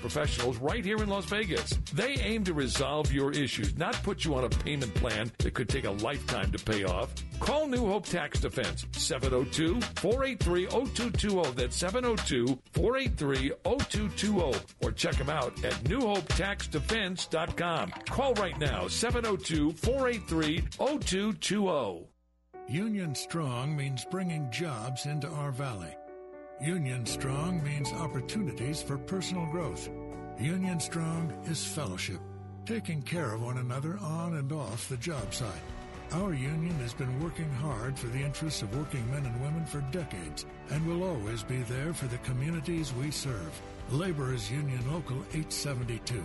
professionals right here in Las Vegas. They aim to resolve your issues, not put you on a payment plan that could take a lifetime to pay off. Call New Hope Tax Defense 702 483 0220. That's 702 483 0220. Or check them out at newhopetaxdefense.com. Call right now 702 483 0220. Union Strong means bringing jobs into our valley. Union Strong means opportunities for personal growth. Union Strong is fellowship, taking care of one another on and off the job site. Our union has been working hard for the interests of working men and women for decades and will always be there for the communities we serve. Laborers Union Local 872,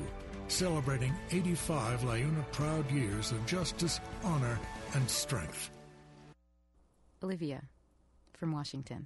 celebrating 85 LIUNA proud years of justice, honor, and strength. Olivia from Washington.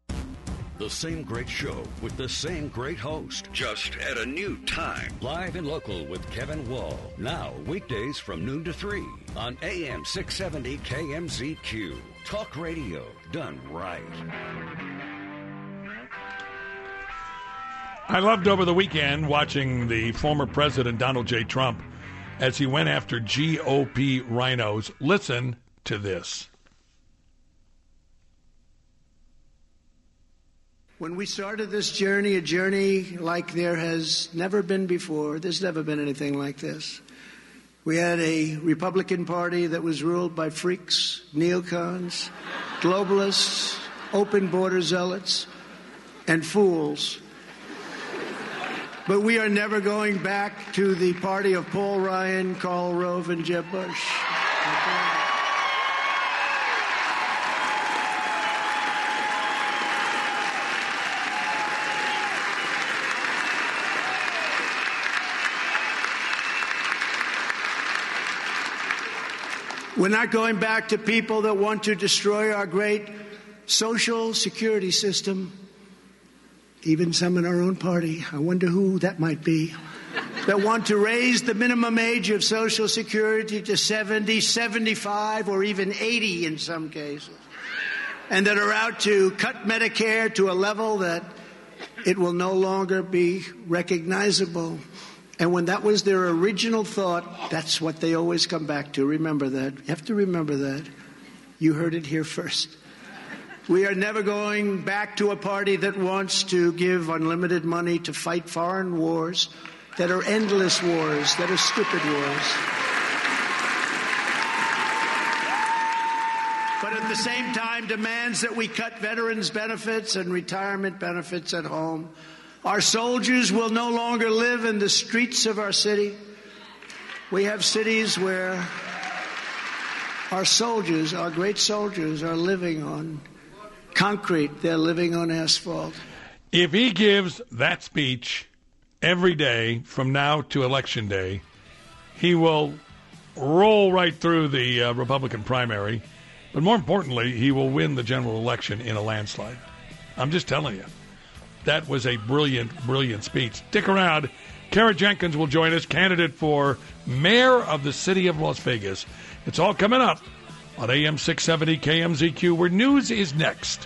The same great show with the same great host, just at a new time. Live and local with Kevin Wall. Now, weekdays from noon to 3 on AM 670 KMZQ. Talk radio done right. I loved over the weekend watching the former president Donald J. Trump as he went after GOP rhinos. Listen to this. When we started this journey, a journey like there has never been before, there's never been anything like this. We had a Republican Party that was ruled by freaks, neocons, globalists, open border zealots, and fools. But we are never going back to the party of Paul Ryan, Karl Rove, and Jeb Bush. We're not going back to people that want to destroy our great social security system. Even some in our own party. I wonder who that might be. that want to raise the minimum age of Social Security to 70, 75, or even 80 in some cases. And that are out to cut Medicare to a level that it will no longer be recognizable. And when that was their original thought, that's what they always come back to. Remember that. You have to remember that. You heard it here first. We are never going back to a party that wants to give unlimited money to fight foreign wars that are endless wars, that are stupid wars. But at the same time, demands that we cut veterans' benefits and retirement benefits at home our soldiers will no longer live in the streets of our city. We have cities where our soldiers, our great soldiers, are living on concrete. They're living on asphalt. If he gives that speech every day from now to election day, he will roll right through the uh, Republican primary. But more importantly, he will win the general election in a landslide. I'm just telling you. That was a brilliant, brilliant speech. Stick around. Kara Jenkins will join us, candidate for mayor of the city of Las Vegas. It's all coming up on AM 670 KMZQ, where news is next.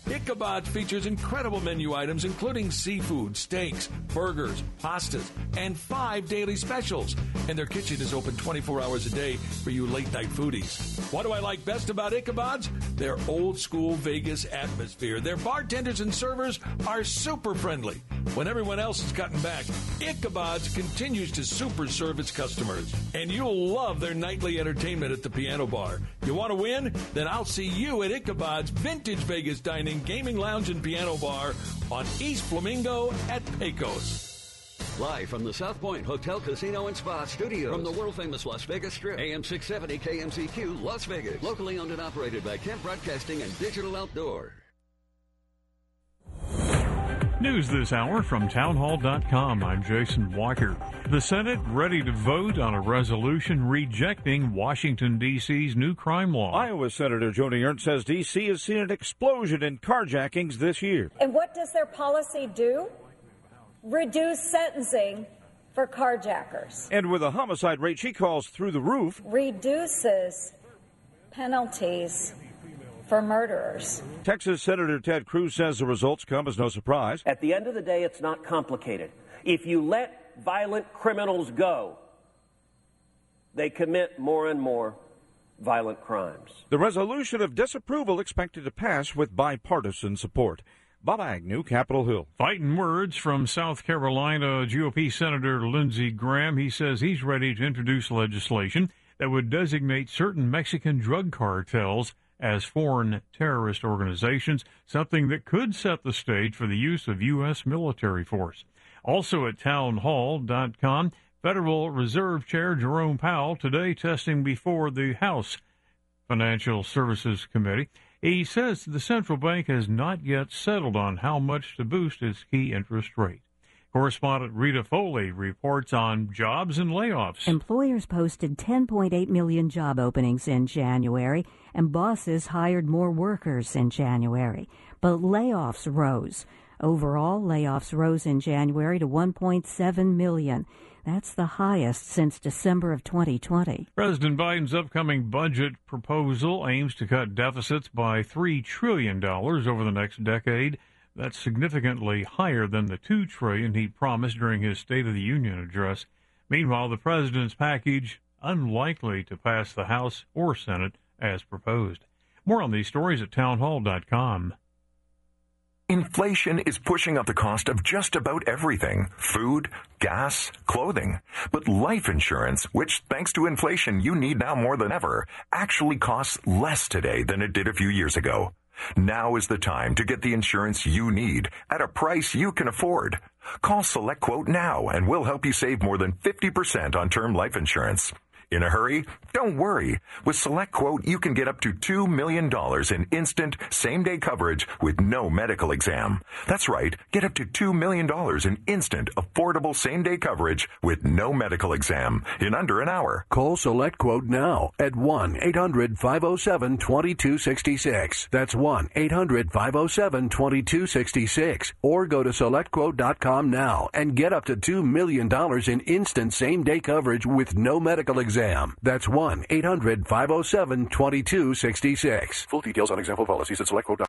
Ichabod features incredible menu items including seafood, steaks, burgers, pastas, and five daily specials. And their kitchen is open 24 hours a day for you late night foodies. What do I like best about Ichabod's? Their old school Vegas atmosphere. Their bartenders and servers are super friendly. When everyone else is cutting back, Ichabod's continues to super serve its customers. And you'll love their nightly entertainment at the piano bar. You want to win? Then I'll see you at Ichabod's Vintage Vegas Dining, Gaming Lounge, and Piano Bar on East Flamingo at Pecos. Live from the South Point Hotel, Casino, and Spa Studios. From the world famous Las Vegas Strip. AM 670 KMZQ, Las Vegas. Locally owned and operated by Kent Broadcasting and Digital Outdoor. News this hour from townhall.com. I'm Jason Walker. The Senate ready to vote on a resolution rejecting Washington, D.C.'s new crime law. Iowa Senator Joni Ernst says D.C. has seen an explosion in carjackings this year. And what does their policy do? Reduce sentencing for carjackers. And with a homicide rate she calls through the roof, reduces penalties for murderers. Texas Senator Ted Cruz says the results come as no surprise. At the end of the day, it's not complicated. If you let violent criminals go, they commit more and more violent crimes. The resolution of disapproval expected to pass with bipartisan support. Bob Agnew, Capitol Hill. Fighting words from South Carolina GOP Senator Lindsey Graham. He says he's ready to introduce legislation that would designate certain Mexican drug cartels as foreign terrorist organizations, something that could set the stage for the use of U.S. military force. Also at townhall.com, Federal Reserve Chair Jerome Powell today testing before the House Financial Services Committee. He says the central bank has not yet settled on how much to boost its key interest rate. Correspondent Rita Foley reports on jobs and layoffs. Employers posted 10.8 million job openings in January, and bosses hired more workers in January. But layoffs rose. Overall, layoffs rose in January to 1.7 million. That's the highest since December of 2020. President Biden's upcoming budget proposal aims to cut deficits by $3 trillion over the next decade. That's significantly higher than the two trillion he promised during his State of the Union address. Meanwhile, the president's package unlikely to pass the House or Senate as proposed. More on these stories at townhall.com. Inflation is pushing up the cost of just about everything food, gas, clothing. But life insurance, which thanks to inflation you need now more than ever, actually costs less today than it did a few years ago. Now is the time to get the insurance you need at a price you can afford. Call SelectQuote now and we'll help you save more than 50% on term life insurance. In a hurry? Don't worry. With SelectQuote, you can get up to $2 million in instant, same day coverage with no medical exam. That's right. Get up to $2 million in instant, affordable same day coverage with no medical exam in under an hour. Call SelectQuote now at 1 800 507 2266. That's 1 800 507 2266. Or go to SelectQuote.com now and get up to $2 million in instant same day coverage with no medical exam. That's 1 800 507 2266. Full details on example policies at selectquote.com.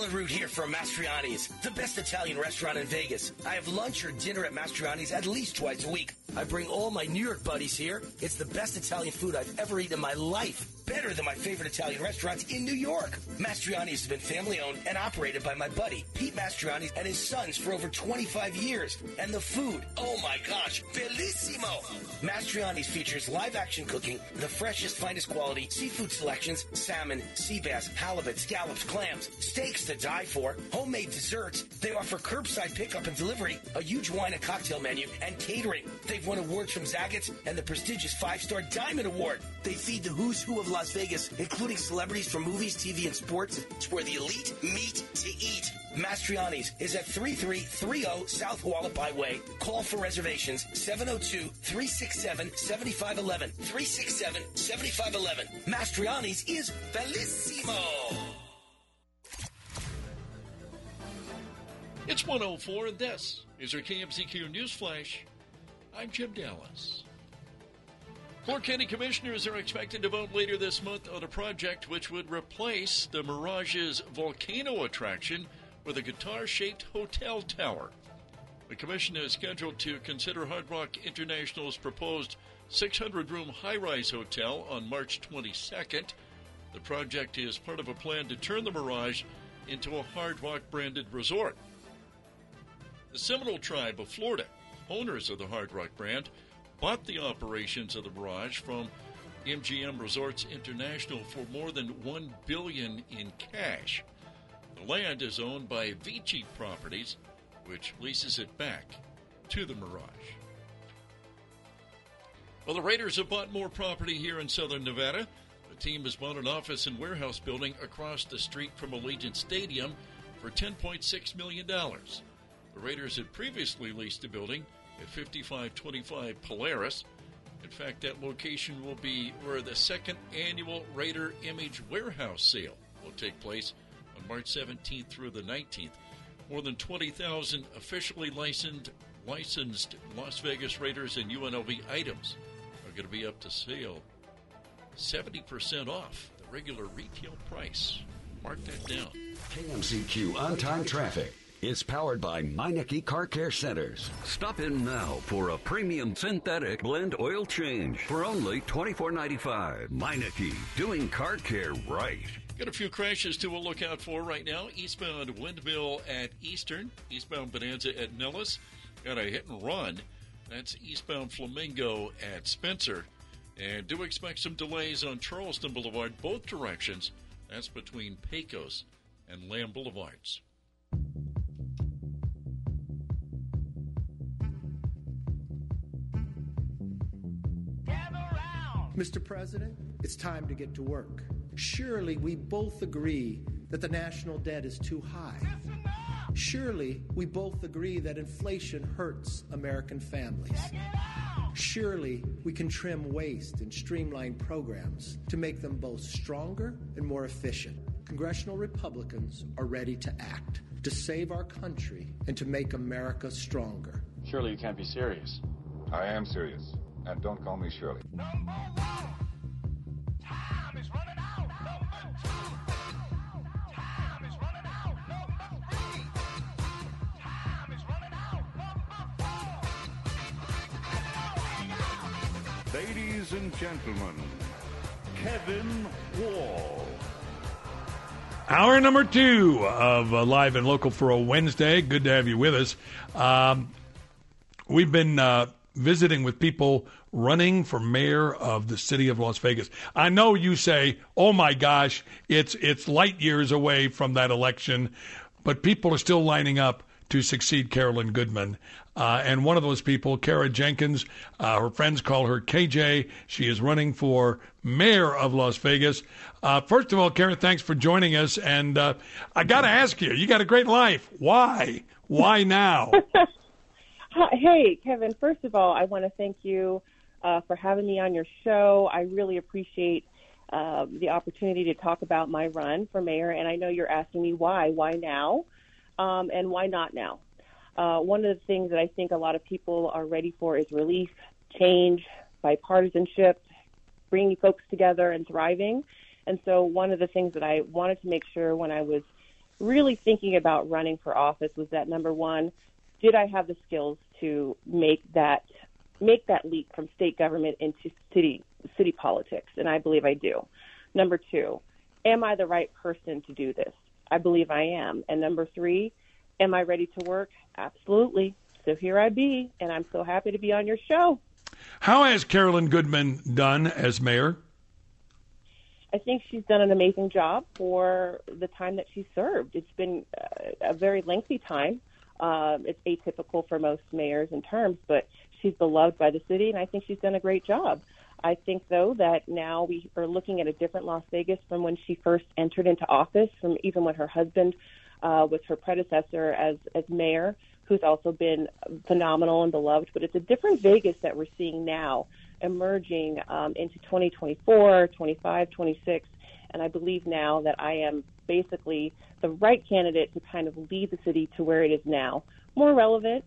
Allen Root here from Mastriani's, the best Italian restaurant in Vegas. I have lunch or dinner at Mastriani's at least twice a week. I bring all my New York buddies here. It's the best Italian food I've ever eaten in my life. Better than my favorite Italian restaurants in New York. Mastriani's has been family owned and operated by my buddy, Pete Mastriani, and his sons for over 25 years. And the food, oh my gosh, bellissimo! Mastriani's features live action cooking, the freshest, finest quality, seafood selections, salmon, sea bass, halibut, scallops, clams, steaks to die for, homemade desserts. They offer curbside pickup and delivery, a huge wine and cocktail menu, and catering. They've won awards from Zagat's and the prestigious five star Diamond Award. They feed the who's who of Las Vegas, including celebrities from movies, TV, and sports. It's where the elite meet to eat. Mastriani's is at 3330 South Hualapai Way. Call for reservations 702-367-7511. 367-7511. Mastriani's is bellissimo. It's 104, and this is your KMZQ News Flash. I'm Jim Dallas. Clark County commissioners are expected to vote later this month on a project which would replace the Mirage's volcano attraction with a guitar shaped hotel tower. The commission is scheduled to consider Hard Rock International's proposed 600 room high rise hotel on March 22nd. The project is part of a plan to turn the Mirage into a Hard Rock branded resort. The Seminole Tribe of Florida, owners of the Hard Rock brand, bought the operations of the Mirage from MGM Resorts International for more than 1 billion in cash. The land is owned by Vici Properties, which leases it back to the Mirage. Well, the Raiders have bought more property here in southern Nevada. The team has bought an office and warehouse building across the street from Allegiant Stadium for $10.6 million. The Raiders had previously leased the building at 5525 Polaris. In fact, that location will be where the second annual Raider Image Warehouse sale will take place on March 17th through the 19th. More than 20,000 officially licensed licensed Las Vegas Raiders and UNLV items are going to be up to sale 70% off the regular retail price. Mark that down. KMZQ on time traffic. is powered by Meineke Car Care Centers. Stop in now for a premium synthetic blend oil change for only $24.95. Meineke, doing car care right. Got a few crashes to look out for right now. Eastbound Windmill at Eastern, eastbound Bonanza at Nellis. Got a hit and run. That's eastbound Flamingo at Spencer. And do expect some delays on Charleston Boulevard, both directions. That's between Pecos and Lamb Boulevards. Mr. President, it's time to get to work. Surely we both agree that the national debt is too high. Surely we both agree that inflation hurts American families. Surely we can trim waste and streamline programs to make them both stronger and more efficient. Congressional Republicans are ready to act, to save our country, and to make America stronger. Surely you can't be serious. I am serious. And don't call me Shirley. Gentlemen, Kevin Wall. Hour number two of uh, Live and Local for a Wednesday. Good to have you with us. Um, we've been uh, visiting with people running for mayor of the city of Las Vegas. I know you say, "Oh my gosh, it's it's light years away from that election," but people are still lining up to succeed Carolyn Goodman. Uh, and one of those people, Kara Jenkins, uh, her friends call her KJ. She is running for mayor of Las Vegas. Uh, first of all, Kara, thanks for joining us. And uh, I got to ask you, you got a great life. Why? Why now? Hey, Kevin, first of all, I want to thank you uh, for having me on your show. I really appreciate uh, the opportunity to talk about my run for mayor. And I know you're asking me why. Why now? Um, and why not now? Uh, one of the things that I think a lot of people are ready for is relief, change, bipartisanship, bringing folks together and thriving. And so, one of the things that I wanted to make sure when I was really thinking about running for office was that number one, did I have the skills to make that make that leap from state government into city city politics? And I believe I do. Number two, am I the right person to do this? I believe I am. And number three, am I ready to work? Absolutely. So here I be, and I'm so happy to be on your show. How has Carolyn Goodman done as mayor? I think she's done an amazing job for the time that she served. It's been a very lengthy time. Um, it's atypical for most mayors in terms, but she's beloved by the city, and I think she's done a great job. I think, though, that now we are looking at a different Las Vegas from when she first entered into office, from even when her husband uh, her predecessor as, as mayor, who's also been phenomenal and beloved. But it's a different Vegas that we're seeing now emerging um, into 2024, 25, 26. And I believe now that I am basically the right candidate to kind of lead the city to where it is now. More relevant,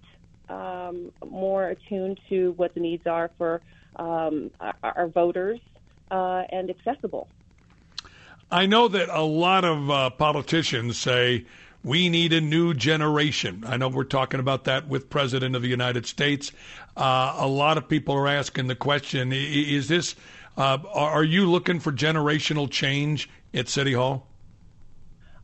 um, more attuned to what the needs are for um, our, our, voters, uh, and accessible. I know that a lot of uh, politicians say we need a new generation. I know we're talking about that with President of the United States. Uh, a lot of people are asking the question: Is this? Uh, are you looking for generational change at City Hall?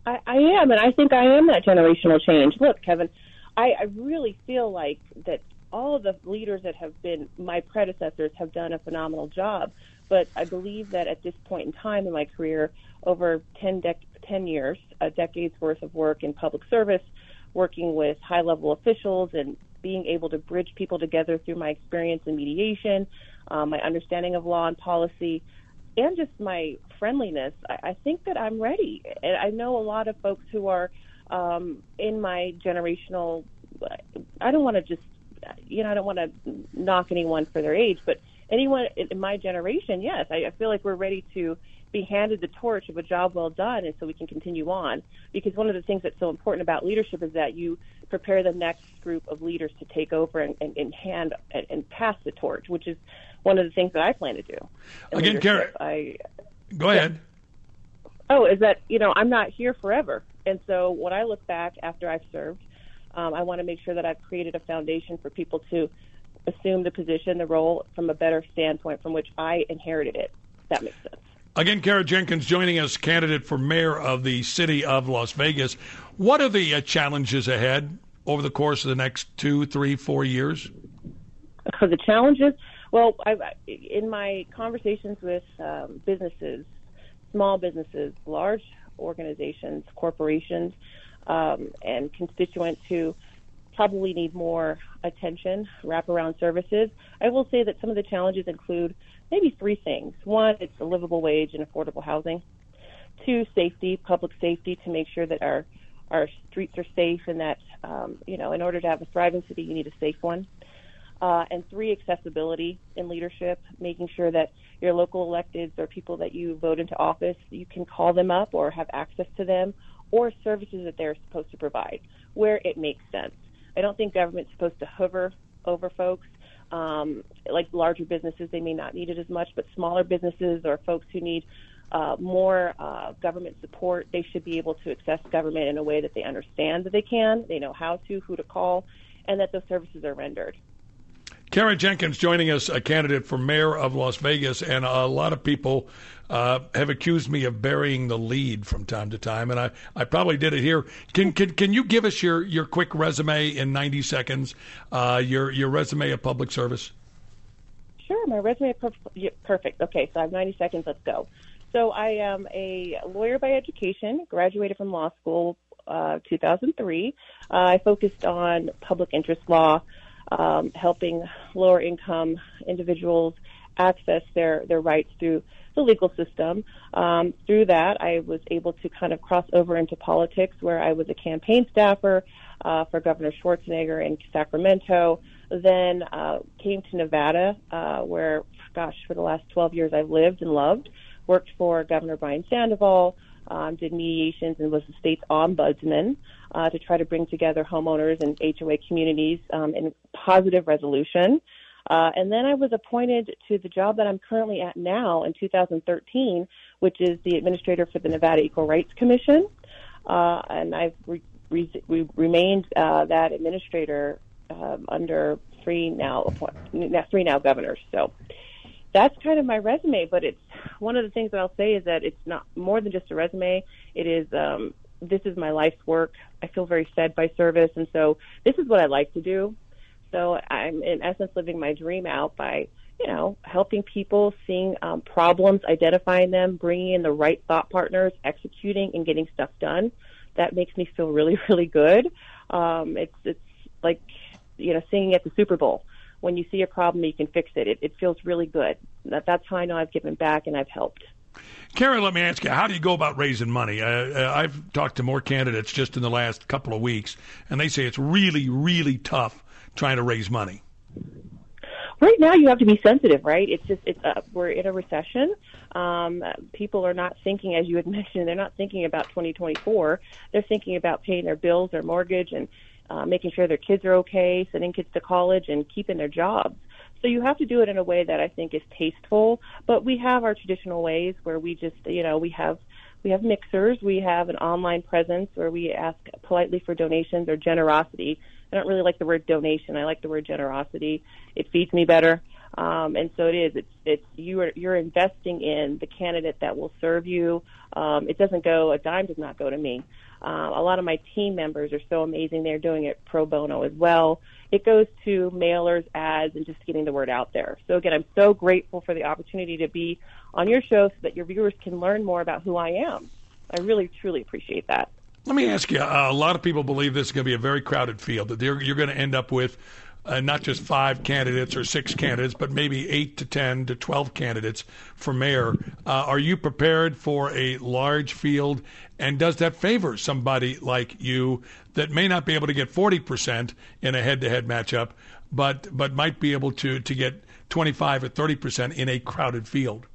I, I am, and I think I am that generational change. Look, Kevin, I, I really feel like that all the leaders that have been my predecessors have done a phenomenal job. But I believe that at this point in time in my career, over 10, dec- 10 years, a decade's worth of work in public service, working with high level officials and being able to bridge people together through my experience in mediation, um, my understanding of law and policy, and just my friendliness, I, I think that I'm ready. And I know a lot of folks who are um, in my generational. I don't want to just, you know, I don't want to knock anyone for their age, but anyone in my generation, yes, I, I feel like we're ready to be handed the torch of a job well done, and so we can continue on. Because one of the things that's so important about leadership is that you prepare the next group of leaders to take over and, and, and hand and, and pass the torch, which is one of the things that I plan to do. Again, Karen, I go ahead. Oh, is that you know I'm not here forever, and so when I look back after I've served, um, I want to make sure that I've created a foundation for people to assume the position, the role from a better standpoint from which I inherited it. That makes sense. Again, Kara Jenkins joining us, candidate for mayor of the city of Las Vegas. What are the uh, challenges ahead over the course of the next two, three, four years? Uh, the challenges, well, I, in my conversations with um, businesses, small businesses, large organizations, corporations, um, and constituents who probably need more attention, wraparound services, I will say that some of the challenges include maybe three things. One, it's a livable wage and affordable housing. Two, safety, public safety, to make sure that our our streets are safe and that um, you know, in order to have a thriving city, you need a safe one. Uh, and three, accessibility in leadership, making sure that your local electeds or people that you vote into office, you can call them up or have access to them or services that they're supposed to provide where it makes sense. I don't think government's supposed to hover over folks. Um, like larger businesses, they may not need it as much, but smaller businesses or folks who need uh, more uh, government support, they should be able to access government in a way that they understand that they can, they know how to, who to call, and that those services are rendered. Karen Jenkins joining us, a candidate for mayor of Las Vegas, and a lot of people uh, have accused me of burying the lead from time to time, and I, I probably did it here. Can, can can you give us your, your quick resume in ninety seconds? Uh, your your resume of public service. Sure, my resume is perfect. Okay, so I have ninety seconds. Let's go. So I am a lawyer by education, graduated from law school uh, 2003. Uh, I focused on public interest law um, helping lower income individuals access their, their rights through the legal system. Um, through that, I was able to kind of cross over into politics where I was a campaign staffer uh, for Governor Schwarzenegger in Sacramento. Then uh, came to Nevada, uh, where, gosh, for the last 12 years I've lived and loved. Worked for Governor Brian Sandoval, um, did mediations and was the state's ombudsman uh, to try to bring together homeowners and HOA communities um, in positive resolution. Uh, and then I was appointed to the job that I'm currently at now in 2013, which is the administrator for the Nevada Equal Rights Commission. Uh, and I've re- re- remained uh, that administrator um, under three now three now governors. So that's kind of my resume. But it's one of the things that I'll say is that it's not more than just a resume. It is um, this is my life's work. I feel very fed by service, and so this is what I like to do. So I'm in essence living my dream out by you know helping people, seeing um, problems, identifying them, bringing in the right thought partners, executing, and getting stuff done. That makes me feel really really good. Um, it's it's like you know singing at the Super Bowl when you see a problem, you can fix it. It, it feels really good. That, that's how I know I've given back and I've helped. Karen, let me ask you, how do you go about raising money? Uh, uh, I've talked to more candidates just in the last couple of weeks, and they say it's really, really tough trying to raise money. Right now, you have to be sensitive, right? It's just it's uh, we're in a recession. Um, people are not thinking, as you had mentioned, they're not thinking about 2024. They're thinking about paying their bills, their mortgage, and uh, making sure their kids are okay, sending kids to college, and keeping their jobs. So you have to do it in a way that I think is tasteful. But we have our traditional ways where we just, you know, we have we have mixers, we have an online presence where we ask politely for donations or generosity. I don't really like the word donation. I like the word generosity. It feeds me better. Um, and so it is. It's it's you are you're investing in the candidate that will serve you. Um, it doesn't go a dime does not go to me. Uh, a lot of my team members are so amazing. They're doing it pro bono as well. It goes to mailers, ads, and just getting the word out there. So again, I'm so grateful for the opportunity to be on your show so that your viewers can learn more about who I am. I really, truly appreciate that. Let me ask you. A lot of people believe this is going to be a very crowded field. That you're going to end up with uh, not just five candidates or six candidates, but maybe eight to 10 to 12 candidates for mayor. Uh, are you prepared for a large field? And does that favor somebody like you that may not be able to get 40% in a head to head matchup, but, but might be able to, to get 25 or 30% in a crowded field?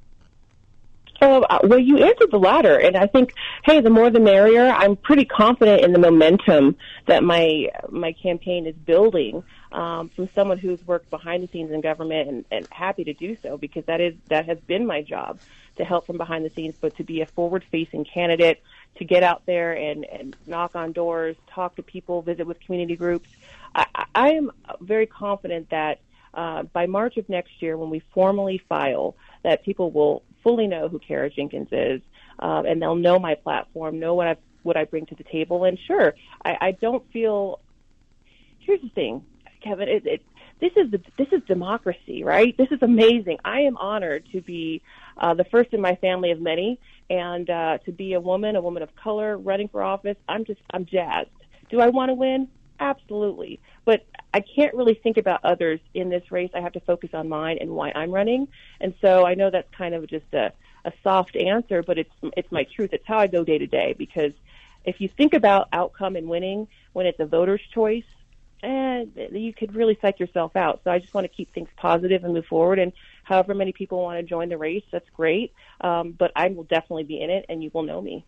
Uh, well, you answered the latter, and I think, hey, the more the merrier. I'm pretty confident in the momentum that my my campaign is building um, from someone who's worked behind the scenes in government and, and happy to do so because that is that has been my job to help from behind the scenes, but to be a forward-facing candidate, to get out there and, and knock on doors, talk to people, visit with community groups. I, I am very confident that uh, by March of next year, when we formally file, that people will fully know who Kara Jenkins is, um, and they'll know my platform, know what I what I bring to the table. And sure, I, I don't feel. Here's the thing: Kevin. It, it, this is the, this is democracy, right? This is amazing. I am honored to be uh, the first in my family of many, and uh, to be a woman, a woman of color, running for office. I'm just I'm jazzed. Do I want to win? Absolutely. But I can't really think about others in this race. I have to focus on mine and why I'm running. And so I know that's kind of just a, a soft answer, but it's it's my truth. It's how I go day to day because if you think about outcome and winning when it's a voter's choice, and you could really psych yourself out. So I just want to keep things positive and move forward. And however many people want to join the race, that's great. Um, but I will definitely be in it, and you will know me.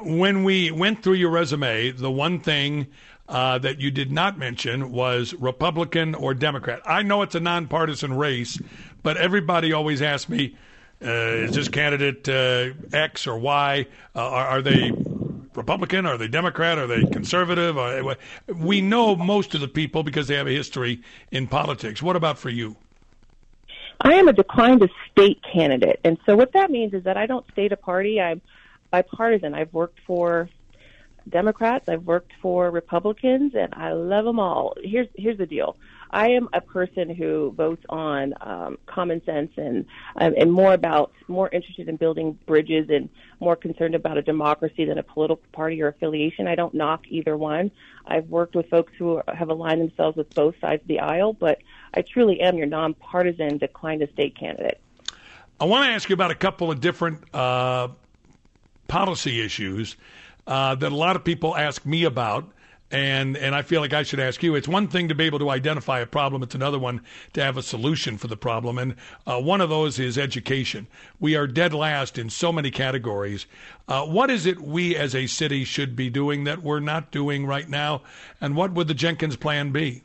When we went through your resume, the one thing uh, that you did not mention was Republican or Democrat. I know it's a nonpartisan race, but everybody always asks me, uh, is this candidate uh, X or Y? Uh, are, are, they Republican? Are they Democrat? Are they conservative? Are, we know most of the people because they have a history in politics. What about for you? I am a declined as state candidate, and so what that means is that I don't state a party. I'm bipartisan. I've worked for Democrats, I've worked for Republicans, and I love them all. Here's here's the deal. I am a person who votes on um, common sense and um, and more about more interested in building bridges and more concerned about a democracy than a political party or affiliation. I don't knock either one. I've worked with folks who have aligned themselves with both sides of the aisle, but I truly am your nonpartisan declined to state candidate. I want to ask you about a couple of different uh, policy issues uh, that a lot of people ask me about and and I feel like I should ask you. It's one thing to be able to identify a problem; it's another one to have a solution for the problem. And uh, one of those is education. We are dead last in so many categories. Uh, what is it we as a city should be doing that we're not doing right now? And what would the Jenkins plan be?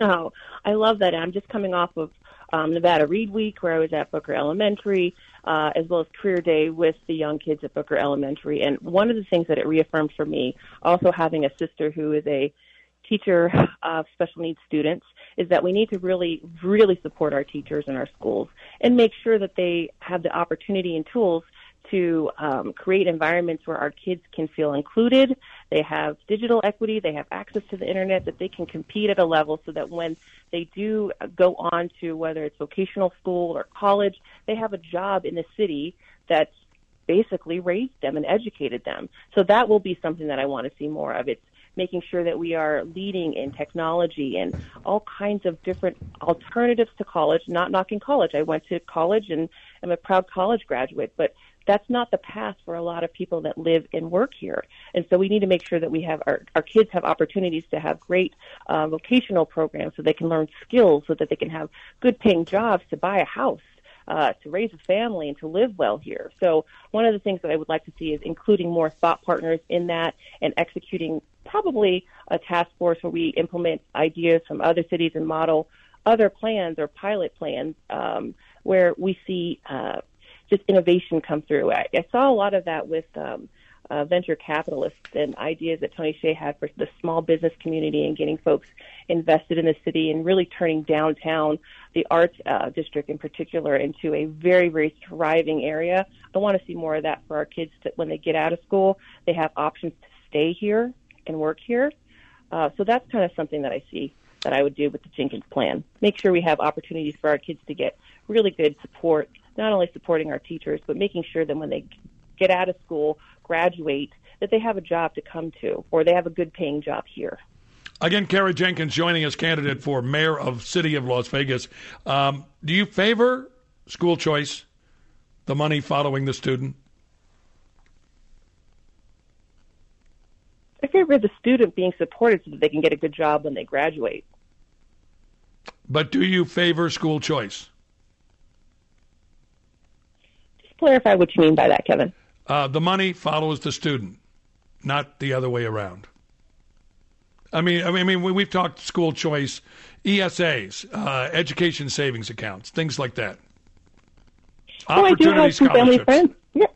Oh, I love that. I'm just coming off of um, Nevada Read Week, where I was at Booker Elementary uh, as well as Career Day with the young kids at Booker Elementary. And one of the things that it reaffirmed for me, also having a sister who is a teacher of special needs students, is that we need to really, really support our teachers in our schools and make sure that they have the opportunity and tools to um, create environments where our kids can feel included. They have digital equity. They have access to the internet that they can compete at a level so that when they do go on to whether it's vocational school or college, they have a job in the city that's basically raised them and educated them. So that will be something that I want to see more of. It's making sure that we are leading in technology and all kinds of different alternatives to college. Not knocking college. I went to college and I'm a proud college graduate, but that's not the path for a lot of people that live and work here. And so we need to make sure that we have our, our kids have opportunities to have great uh, vocational programs so they can learn skills so that they can have good paying jobs to buy a house. Uh, to raise a family and to live well here. So one of the things that I would like to see is including more thought partners in that and executing probably a task force where we implement ideas from other cities and model other plans or pilot plans um, where we see uh, just innovation come through. I, I saw a lot of that with um, uh, venture capitalists and ideas that Tony Hsieh had for the small business community and getting folks invested in the city and really turning downtown, the arts uh, district in particular, into a very, very thriving area. I want to see more of that for our kids to, when they get out of school. They have options to stay here and work here. Uh, so that's kind of something that I see that I would do with the Jenkins plan. Make sure we have opportunities for our kids to get really good support not only supporting our teachers, but making sure that when they get out of school, graduate, that they have a job to come to or they have a good paying job here. Again, Kara Jenkins joining us, candidate for mayor of City of Las Vegas. Um, do you favor school choice, the money following the student? I favor the student being supported so that they can get a good job when they graduate. But do you favor school choice? Clarify what you mean by that, Kevin. Uh, the money follows the student, not the other way around. I mean, I mean, I mean we've talked school choice, ESAs, uh, education savings accounts, things like that. Oh, I do have some family friends. Yeah,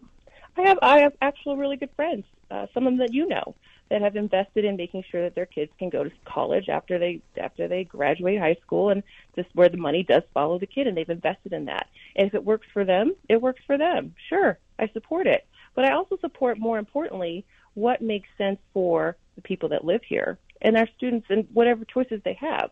I have. I have actual really good friends. Uh, some of them that you know that have invested in making sure that their kids can go to college after they after they graduate high school and just where the money does follow the kid and they've invested in that. And if it works for them, it works for them. Sure, I support it. But I also support more importantly what makes sense for the people that live here and our students and whatever choices they have.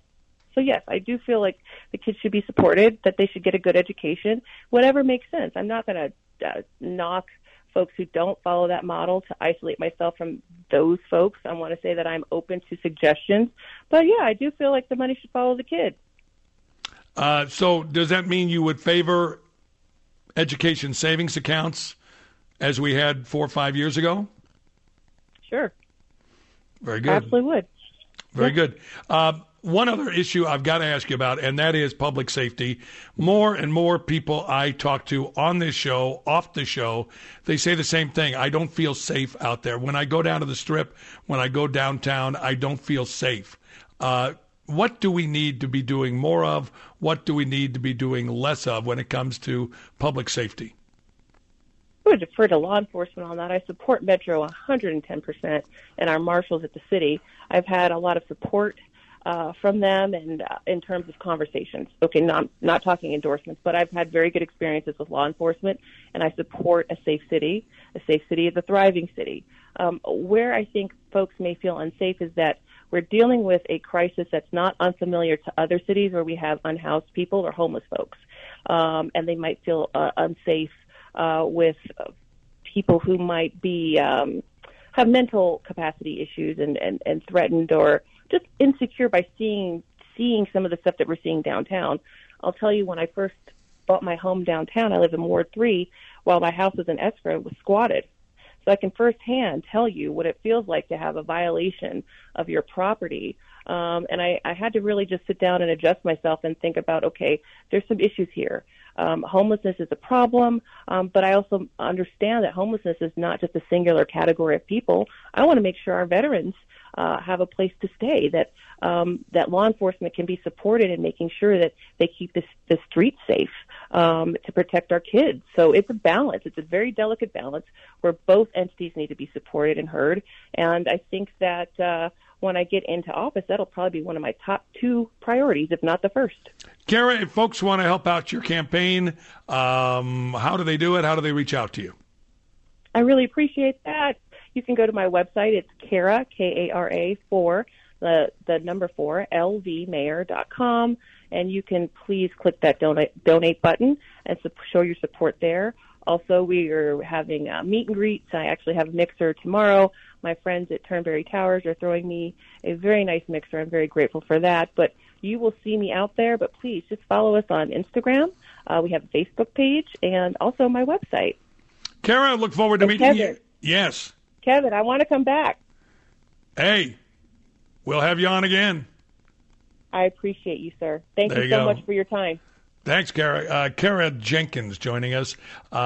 So yes, I do feel like the kids should be supported, that they should get a good education, whatever makes sense. I'm not going to uh, knock folks who don't follow that model to isolate myself from those folks. I want to say that I'm open to suggestions. But yeah, I do feel like the money should follow the kid. Uh, so does that mean you would favor education savings accounts as we had four or five years ago? Sure. Very good. Absolutely would. Very good. Uh, one other issue I've got to ask you about, and that is public safety. More and more people I talk to on this show, off the show, they say the same thing. I don't feel safe out there. When I go down to the strip, when I go downtown, I don't feel safe. Uh, what do we need to be doing more of? What do we need to be doing less of when it comes to public safety? I would defer to law enforcement on that. I support Metro 110% and our marshals at the city. I've had a lot of support uh, from them and uh, in terms of conversations. Okay, not not talking endorsements, but I've had very good experiences with law enforcement, and I support a safe city. A safe city is a thriving city. Um, where I think folks may feel unsafe is that we're dealing with a crisis that's not unfamiliar to other cities where we have unhoused people or homeless folks, um, and they might feel uh, unsafe uh, with people who might be um, have mental capacity issues and, and, and threatened or just insecure by seeing seeing some of the stuff that we're seeing downtown. I'll tell you, when I first bought my home downtown, I live in Ward Three, while my house was in escrow, it was squatted. So I can firsthand tell you what it feels like to have a violation of your property. Um, and I, I had to really just sit down and adjust myself and think about, okay, there's some issues here. Um, homelessness is a problem, um, but I also understand that homelessness is not just a singular category of people. I want to make sure our veterans uh, have a place to stay. That um, that law enforcement can be supported in making sure that they keep the the streets safe um, to protect our kids. So it's a balance. It's a very delicate balance where both entities need to be supported and heard. And I think that. Uh, when I get into office, that'll probably be one of my top two priorities, if not the first. Kara, if folks want to help out your campaign, um, how do they do it? How do they reach out to you? I really appreciate that. You can go to my website. It's Kara, K A R A, for the the number four lvmayor.com, and you can please click that donate donate button and su- show your support there. Also, we are having uh, meet and greets. I actually have a mixer tomorrow. My friends at Turnberry Towers are throwing me a very nice mixer. I'm very grateful for that. But you will see me out there. But please just follow us on Instagram. Uh, we have a Facebook page and also my website. Kara, I look forward to meeting you. Yes. Kevin, I want to come back. Hey, we'll have you on again. I appreciate you, sir. Thank There you so go. much for your time. Thanks, Kara. Uh, Kara Jenkins joining us. Uh,